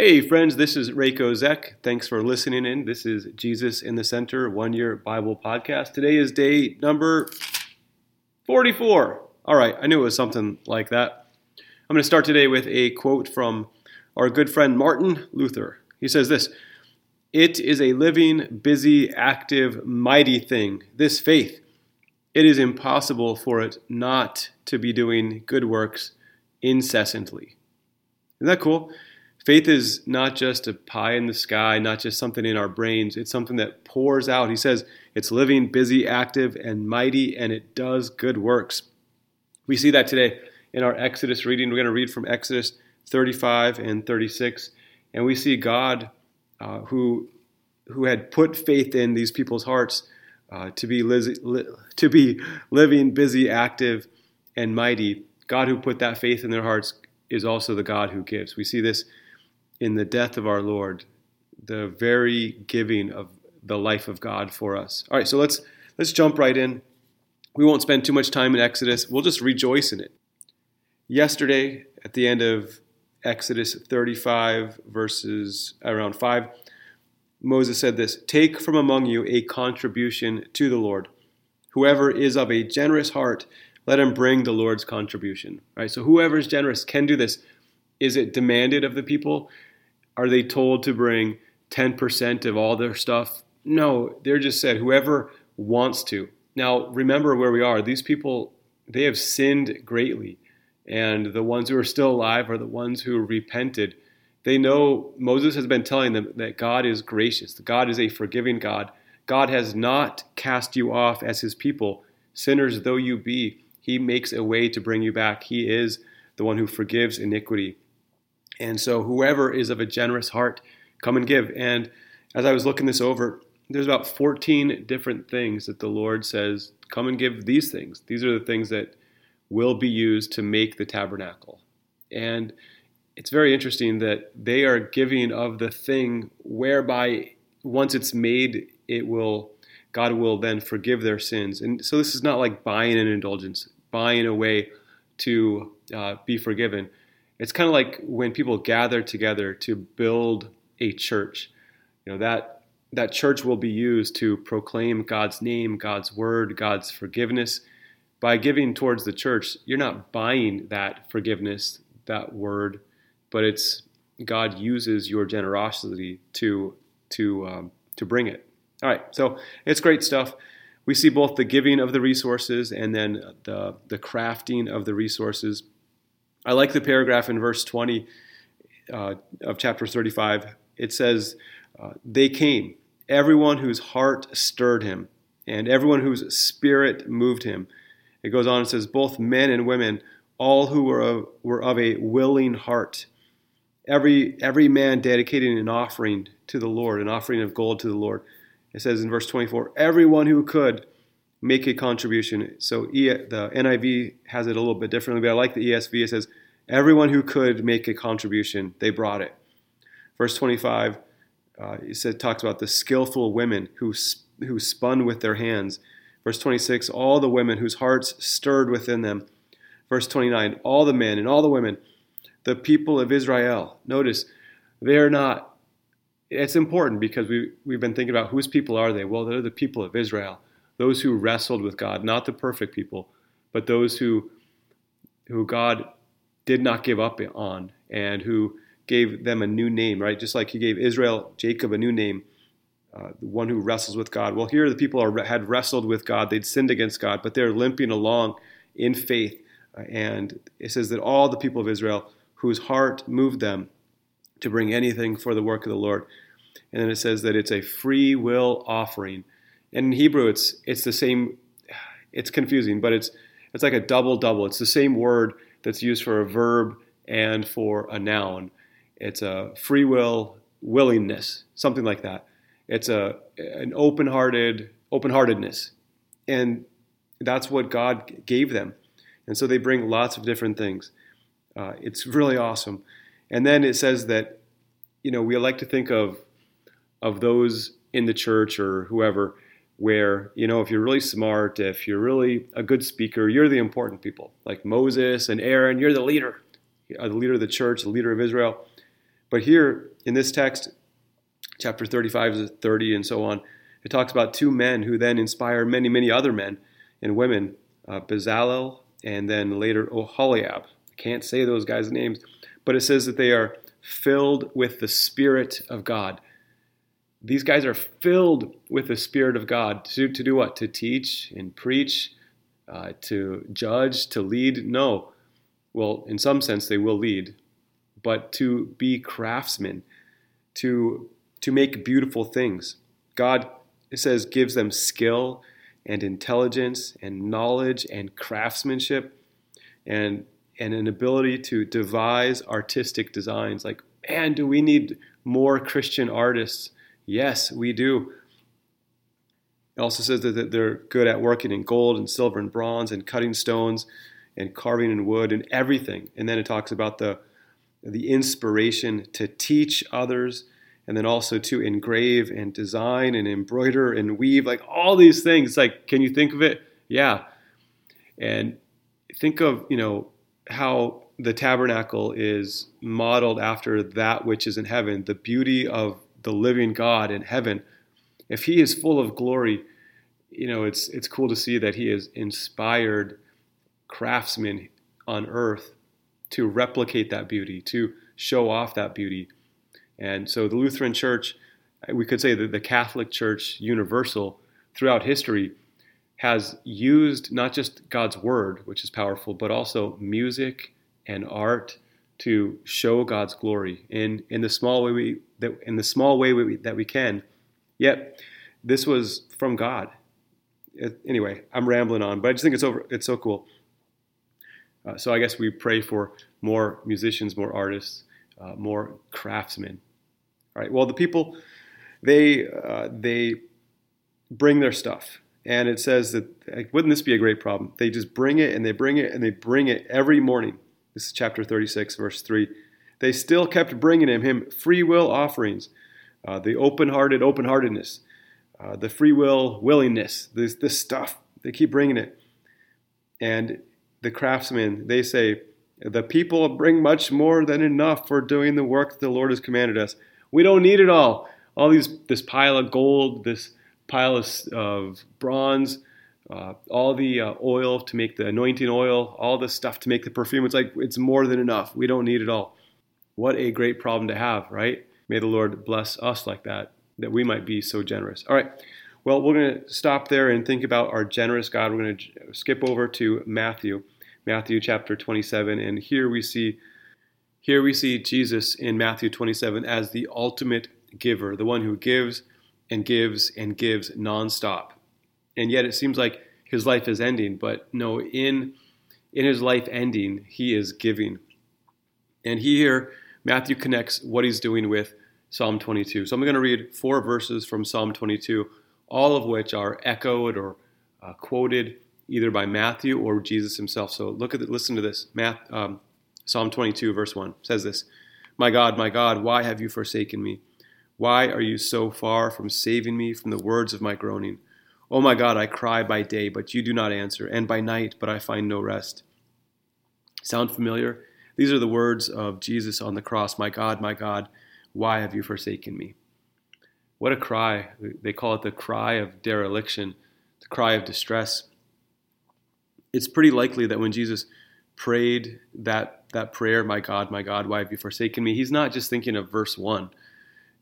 Hey, friends, this is Reiko Zek. Thanks for listening in. This is Jesus in the Center One Year Bible Podcast. Today is day number 44. All right, I knew it was something like that. I'm going to start today with a quote from our good friend Martin Luther. He says this It is a living, busy, active, mighty thing, this faith. It is impossible for it not to be doing good works incessantly. Isn't that cool? Faith is not just a pie in the sky, not just something in our brains. It's something that pours out. He says it's living, busy, active, and mighty, and it does good works. We see that today in our Exodus reading. We're going to read from Exodus 35 and 36, and we see God uh, who who had put faith in these people's hearts uh, to be li- to be living, busy, active, and mighty. God who put that faith in their hearts is also the God who gives. We see this in the death of our Lord, the very giving of the life of God for us. All right, so let's let's jump right in. We won't spend too much time in Exodus. We'll just rejoice in it. Yesterday, at the end of Exodus 35, verses around 5, Moses said this Take from among you a contribution to the Lord. Whoever is of a generous heart, let him bring the Lord's contribution. All right, so whoever is generous can do this. Is it demanded of the people? Are they told to bring 10% of all their stuff? No, they're just said whoever wants to. Now, remember where we are. These people, they have sinned greatly. And the ones who are still alive are the ones who repented. They know Moses has been telling them that God is gracious, God is a forgiving God. God has not cast you off as his people, sinners though you be. He makes a way to bring you back. He is the one who forgives iniquity. And so, whoever is of a generous heart, come and give. And as I was looking this over, there's about 14 different things that the Lord says, come and give these things. These are the things that will be used to make the tabernacle. And it's very interesting that they are giving of the thing whereby once it's made, it will God will then forgive their sins. And so this is not like buying an indulgence, buying a way to uh, be forgiven. It's kind of like when people gather together to build a church. You know that that church will be used to proclaim God's name, God's word, God's forgiveness. By giving towards the church, you're not buying that forgiveness, that word, but it's God uses your generosity to to um, to bring it. All right, so it's great stuff. We see both the giving of the resources and then the the crafting of the resources. I like the paragraph in verse 20 uh, of chapter 35. It says, uh, They came, everyone whose heart stirred him, and everyone whose spirit moved him. It goes on and says, Both men and women, all who were of, were of a willing heart. Every, every man dedicating an offering to the Lord, an offering of gold to the Lord. It says in verse 24, Everyone who could make a contribution. So e, the NIV has it a little bit differently, but I like the ESV. It says, everyone who could make a contribution, they brought it. Verse 25, uh, it talks about the skillful women who, who spun with their hands. Verse 26, all the women whose hearts stirred within them. Verse 29, all the men and all the women, the people of Israel. Notice, they are not, it's important because we, we've been thinking about whose people are they? Well, they're the people of Israel those who wrestled with God, not the perfect people, but those who who God did not give up on and who gave them a new name, right? Just like he gave Israel, Jacob a new name, uh, the one who wrestles with God. Well, here the people are, had wrestled with God, they'd sinned against God, but they're limping along in faith. Uh, and it says that all the people of Israel whose heart moved them to bring anything for the work of the Lord. And then it says that it's a free will offering and in Hebrew, it's it's the same. It's confusing, but it's it's like a double double. It's the same word that's used for a verb and for a noun. It's a free will, willingness, something like that. It's a an open-hearted open-heartedness, and that's what God gave them. And so they bring lots of different things. Uh, it's really awesome. And then it says that you know we like to think of of those in the church or whoever where you know if you're really smart if you're really a good speaker you're the important people like moses and aaron you're the leader the leader of the church the leader of israel But here in this text, chapter 35 to 30 and so on, it talks about two men who then inspire many, many other men and women, uh, Bezalel and then later Oholiab. I can't say those guys' names, but it says that they are filled with the Spirit of God. These guys are filled with the Spirit of God to, to do what? To teach and preach, uh, to judge, to lead? No. Well, in some sense, they will lead, but to be craftsmen, to, to make beautiful things. God, it says, gives them skill and intelligence and knowledge and craftsmanship and and an ability to devise artistic designs like man do we need more christian artists yes we do it also says that they're good at working in gold and silver and bronze and cutting stones and carving in wood and everything and then it talks about the the inspiration to teach others and then also to engrave and design and embroider and weave, like all these things. Like, can you think of it? Yeah. And think of, you know, how the tabernacle is modeled after that which is in heaven, the beauty of the living God in heaven. If he is full of glory, you know, it's it's cool to see that he has inspired craftsmen on earth to replicate that beauty, to show off that beauty. And so the Lutheran Church, we could say that the Catholic Church universal throughout history has used not just God's word, which is powerful, but also music and art to show God's glory in, in the small way we that in the small way we, that we can. Yet this was from God. It, anyway, I'm rambling on, but I just think it's over. It's so cool. Uh, so I guess we pray for more musicians, more artists, uh, more craftsmen right? Well, the people they uh, they bring their stuff, and it says that like, wouldn't this be a great problem? They just bring it and they bring it and they bring it every morning. This is chapter 36, verse 3. They still kept bringing him him free will offerings, uh, the open-hearted open-heartedness, uh, the free will willingness, this this stuff. They keep bringing it, and the craftsmen they say the people bring much more than enough for doing the work the Lord has commanded us. We don't need it all. All these, this pile of gold, this pile of, of bronze, uh, all the uh, oil to make the anointing oil, all the stuff to make the perfume. It's like it's more than enough. We don't need it all. What a great problem to have, right? May the Lord bless us like that, that we might be so generous. All right. Well, we're going to stop there and think about our generous God. We're going to skip over to Matthew, Matthew chapter 27, and here we see here we see Jesus in Matthew 27 as the ultimate giver, the one who gives and gives and gives nonstop. And yet it seems like his life is ending, but no, in in his life ending, he is giving. And here Matthew connects what he's doing with Psalm 22. So I'm going to read four verses from Psalm 22, all of which are echoed or uh, quoted either by Matthew or Jesus himself. So look at the, listen to this. Math, um, Psalm 22, verse 1 says this My God, my God, why have you forsaken me? Why are you so far from saving me from the words of my groaning? Oh my God, I cry by day, but you do not answer, and by night, but I find no rest. Sound familiar? These are the words of Jesus on the cross My God, my God, why have you forsaken me? What a cry. They call it the cry of dereliction, the cry of distress. It's pretty likely that when Jesus prayed that that prayer, my God, my God, why have you forsaken me? He's not just thinking of verse 1.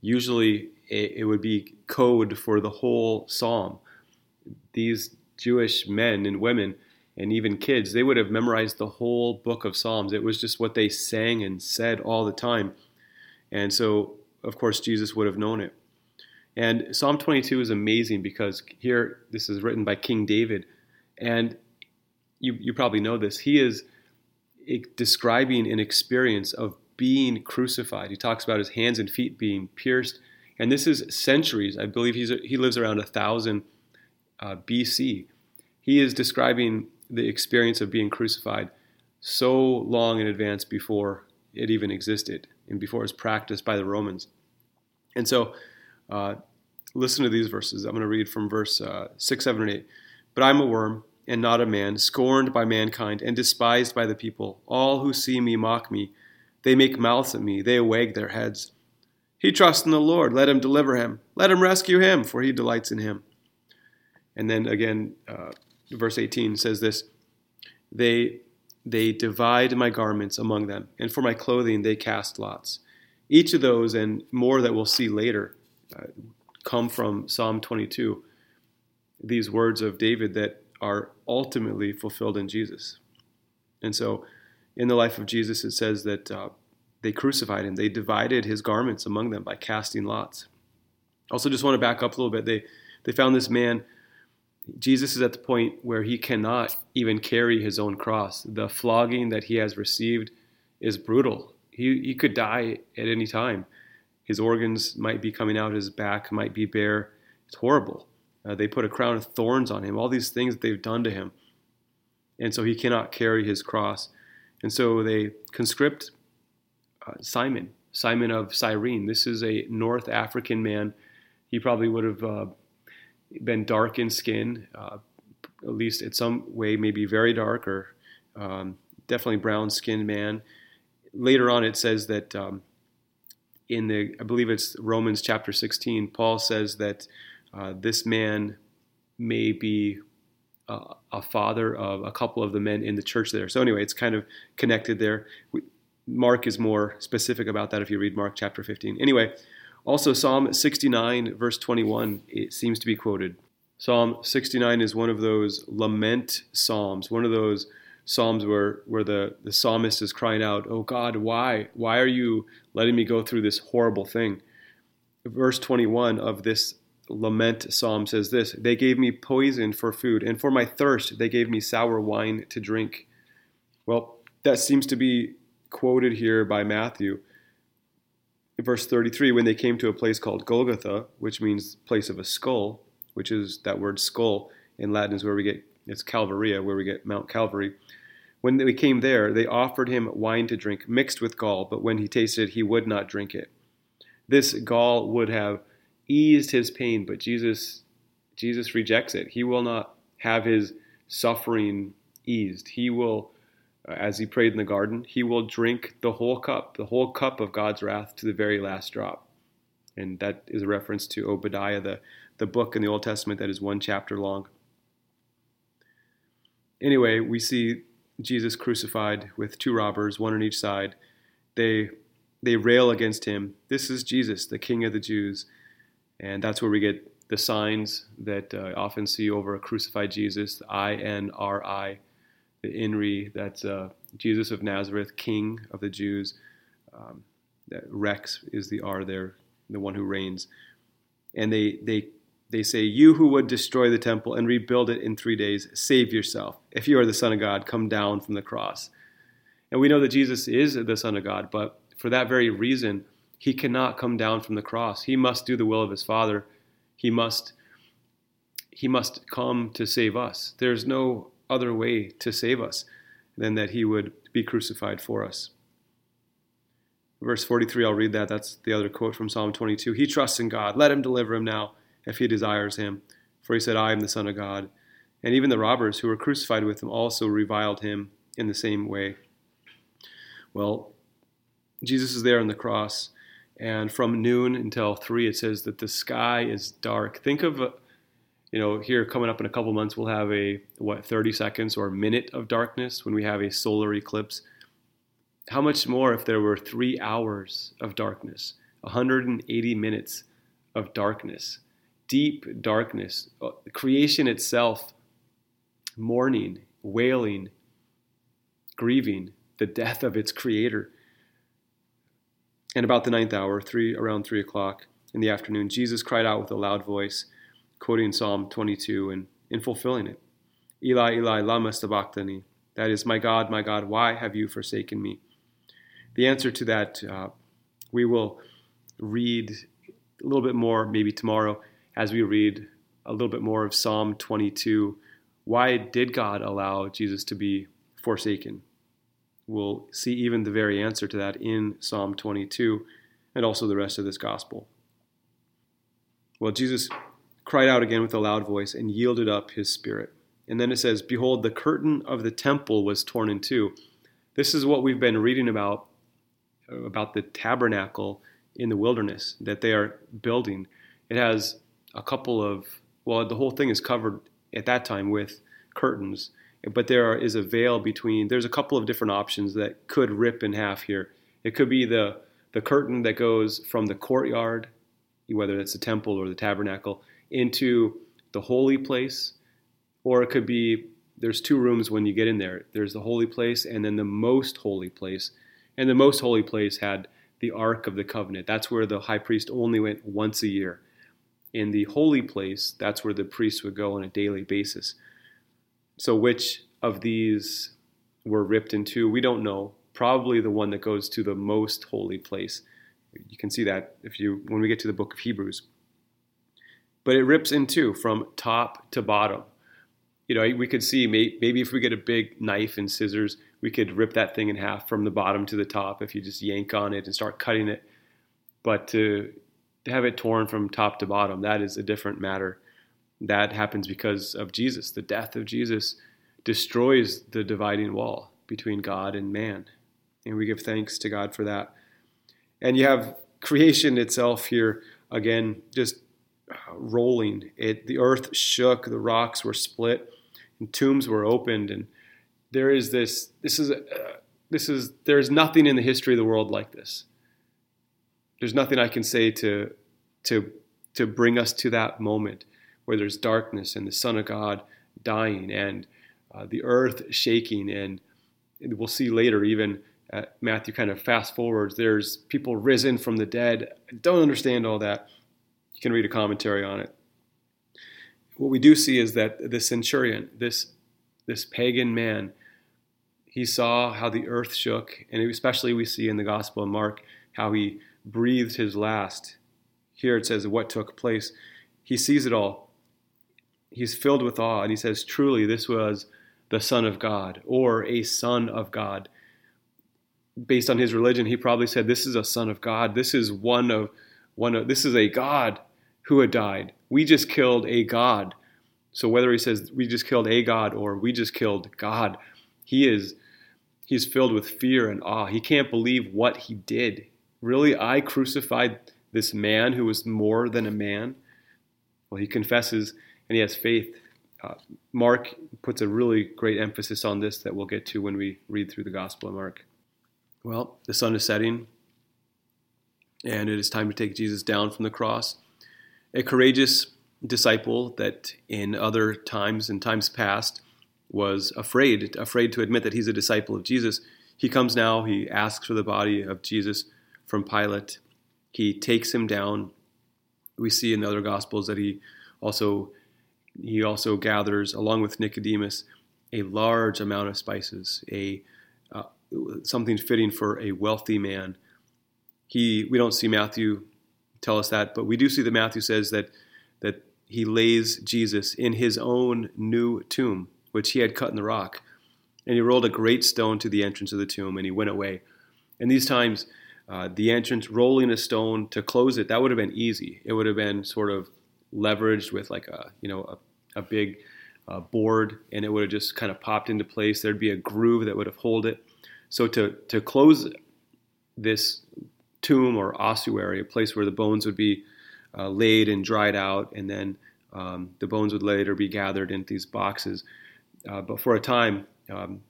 Usually it, it would be code for the whole psalm. These Jewish men and women and even kids, they would have memorized the whole book of Psalms. It was just what they sang and said all the time. And so, of course, Jesus would have known it. And Psalm 22 is amazing because here, this is written by King David. And you, you probably know this. He is describing an experience of being crucified. He talks about his hands and feet being pierced, and this is centuries. I believe he's he lives around a thousand uh, BC. He is describing the experience of being crucified so long in advance before it even existed and before it was practiced by the Romans. And so, uh, listen to these verses. I'm going to read from verse uh, six, seven, and eight. But I'm a worm and not a man, scorned by mankind and despised by the people. All who see me mock me. They make mouths at me, they wag their heads. He trusts in the Lord, let him deliver him, let him rescue him, for he delights in him. And then again, uh, verse 18 says this They they divide my garments among them, and for my clothing they cast lots. Each of those, and more that we'll see later, uh, come from Psalm 22. These words of David that are ultimately fulfilled in Jesus. And so, in the life of Jesus, it says that uh, they crucified him. They divided his garments among them by casting lots. Also, just want to back up a little bit. They they found this man Jesus is at the point where he cannot even carry his own cross. The flogging that he has received is brutal. He, he could die at any time. His organs might be coming out, his back might be bare. It's horrible. Uh, they put a crown of thorns on him, all these things that they've done to him. And so he cannot carry his cross. And so they conscript uh, Simon, Simon of Cyrene. This is a North African man. He probably would have. Uh, been dark in skin, uh, at least in some way, maybe very dark or um, definitely brown skinned man. Later on, it says that um, in the, I believe it's Romans chapter 16, Paul says that uh, this man may be uh, a father of a couple of the men in the church there. So, anyway, it's kind of connected there. We, Mark is more specific about that if you read Mark chapter 15. Anyway, also, Psalm 69, verse 21, it seems to be quoted. Psalm 69 is one of those lament psalms, one of those psalms where, where the, the psalmist is crying out, Oh God, why? Why are you letting me go through this horrible thing? Verse 21 of this lament psalm says this They gave me poison for food, and for my thirst, they gave me sour wine to drink. Well, that seems to be quoted here by Matthew verse 33, when they came to a place called Golgotha, which means place of a skull, which is that word skull in Latin is where we get, it's Calvaria, where we get Mount Calvary. When they came there, they offered him wine to drink mixed with gall, but when he tasted it, he would not drink it. This gall would have eased his pain, but Jesus, Jesus rejects it. He will not have his suffering eased. He will as he prayed in the garden, he will drink the whole cup, the whole cup of God's wrath to the very last drop. And that is a reference to Obadiah, the, the book in the Old Testament that is one chapter long. Anyway, we see Jesus crucified with two robbers, one on each side. They, they rail against him. This is Jesus, the King of the Jews. And that's where we get the signs that uh, often see over a crucified Jesus, I N R I the INRI, that's uh, Jesus of Nazareth, King of the Jews. Um, Rex is the R there, the one who reigns. And they, they, they say, You who would destroy the temple and rebuild it in three days, save yourself. If you are the Son of God, come down from the cross. And we know that Jesus is the Son of God, but for that very reason, he cannot come down from the cross. He must do the will of his Father. He must, he must come to save us. There's no other way to save us than that he would be crucified for us. Verse 43, I'll read that. That's the other quote from Psalm 22. He trusts in God. Let him deliver him now if he desires him. For he said, I am the Son of God. And even the robbers who were crucified with him also reviled him in the same way. Well, Jesus is there on the cross, and from noon until 3, it says that the sky is dark. Think of you know, here coming up in a couple months, we'll have a what 30 seconds or a minute of darkness when we have a solar eclipse. How much more if there were three hours of darkness, 180 minutes of darkness, deep darkness, uh, creation itself mourning, wailing, grieving the death of its creator. And about the ninth hour, three around three o'clock in the afternoon, Jesus cried out with a loud voice quoting Psalm 22 and in fulfilling it. Eli, Eli, lama sabachthani. That is, my God, my God, why have you forsaken me? The answer to that, uh, we will read a little bit more maybe tomorrow as we read a little bit more of Psalm 22. Why did God allow Jesus to be forsaken? We'll see even the very answer to that in Psalm 22 and also the rest of this gospel. Well, Jesus cried out again with a loud voice and yielded up his spirit. And then it says, Behold, the curtain of the temple was torn in two. This is what we've been reading about about the tabernacle in the wilderness that they are building. It has a couple of, well, the whole thing is covered at that time with curtains, but there is a veil between, there's a couple of different options that could rip in half here. It could be the, the curtain that goes from the courtyard, whether it's the temple or the tabernacle, into the holy place, or it could be there's two rooms when you get in there. There's the holy place and then the most holy place. And the most holy place had the Ark of the Covenant. That's where the high priest only went once a year. In the holy place, that's where the priest would go on a daily basis. So, which of these were ripped in two? We don't know. Probably the one that goes to the most holy place. You can see that if you when we get to the book of Hebrews. But it rips in two from top to bottom. You know, we could see maybe if we get a big knife and scissors, we could rip that thing in half from the bottom to the top if you just yank on it and start cutting it. But to, to have it torn from top to bottom, that is a different matter. That happens because of Jesus. The death of Jesus destroys the dividing wall between God and man. And we give thanks to God for that. And you have creation itself here again, just rolling. It the earth shook, the rocks were split, and tombs were opened, and there is this. This is uh, this is there is nothing in the history of the world like this. There's nothing I can say to to to bring us to that moment where there's darkness and the Son of God dying and uh, the earth shaking, and, and we'll see later even. Uh, Matthew kind of fast forwards. There's people risen from the dead. I don't understand all that you can read a commentary on it. What we do see is that the centurion, this, this pagan man, he saw how the earth shook, and especially we see in the Gospel of Mark how he breathed his last. Here it says what took place. He sees it all. He's filled with awe, and he says, Truly, this was the Son of God, or a Son of God. Based on his religion, he probably said, This is a Son of God. This is one of one of, this is a God who had died. We just killed a God. So whether he says we just killed a God or we just killed God, he is he's filled with fear and awe. He can't believe what he did. Really, I crucified this man who was more than a man. Well, he confesses and he has faith. Uh, Mark puts a really great emphasis on this that we'll get to when we read through the Gospel of Mark. Well, the sun is setting and it is time to take Jesus down from the cross. A courageous disciple that in other times, and times past, was afraid, afraid to admit that he's a disciple of Jesus. He comes now, he asks for the body of Jesus from Pilate. He takes him down. We see in the other gospels that he also he also gathers along with Nicodemus a large amount of spices, a uh, something fitting for a wealthy man he we don't see Matthew tell us that, but we do see that Matthew says that that he lays Jesus in his own new tomb, which he had cut in the rock. And he rolled a great stone to the entrance of the tomb, and he went away. And these times, uh, the entrance, rolling a stone to close it, that would have been easy. It would have been sort of leveraged with like a you know a, a big uh, board, and it would have just kind of popped into place. There'd be a groove that would have hold it. So to to close this tomb or ossuary, a place where the bones would be uh, laid and dried out, and then um, the bones would later be gathered into these boxes. Uh, but for a time, um,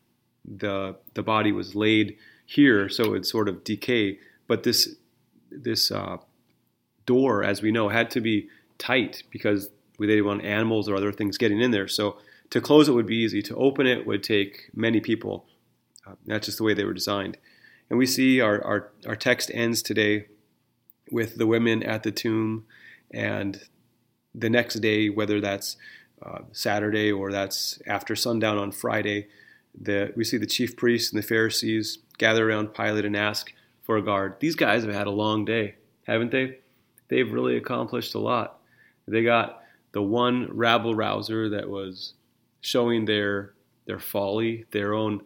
the the body was laid here, so it would sort of decay. But this this uh, door, as we know, had to be tight because we didn't want animals or other things getting in there. So to close it would be easy. To open it would take many people. Uh, that's just the way they were designed. And we see our, our, our text ends today with the women at the tomb, and the next day, whether that's uh, Saturday or that's after sundown on Friday, the, we see the chief priests and the Pharisees gather around Pilate and ask for a guard. These guys have had a long day, haven't they? They've really accomplished a lot. They got the one rabble rouser that was showing their their folly, their own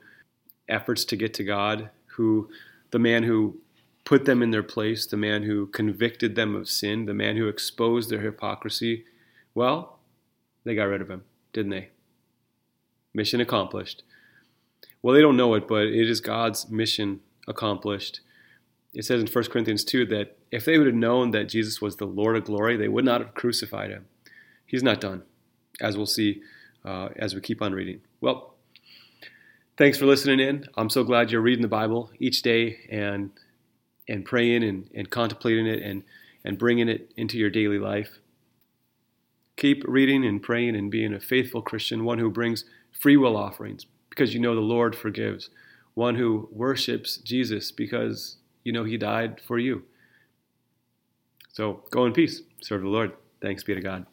efforts to get to God, who the man who put them in their place, the man who convicted them of sin, the man who exposed their hypocrisy, well, they got rid of him, didn't they? Mission accomplished. Well, they don't know it, but it is God's mission accomplished. it says in 1 Corinthians 2 that if they would have known that Jesus was the Lord of glory, they would not have crucified him. He's not done, as we'll see uh, as we keep on reading. Well, thanks for listening in. I'm so glad you're reading the Bible each day and and praying and, and contemplating it and, and bringing it into your daily life. Keep reading and praying and being a faithful Christian, one who brings free will offerings because you know the Lord forgives, one who worships Jesus because you know he died for you. So go in peace. Serve the Lord. Thanks be to God.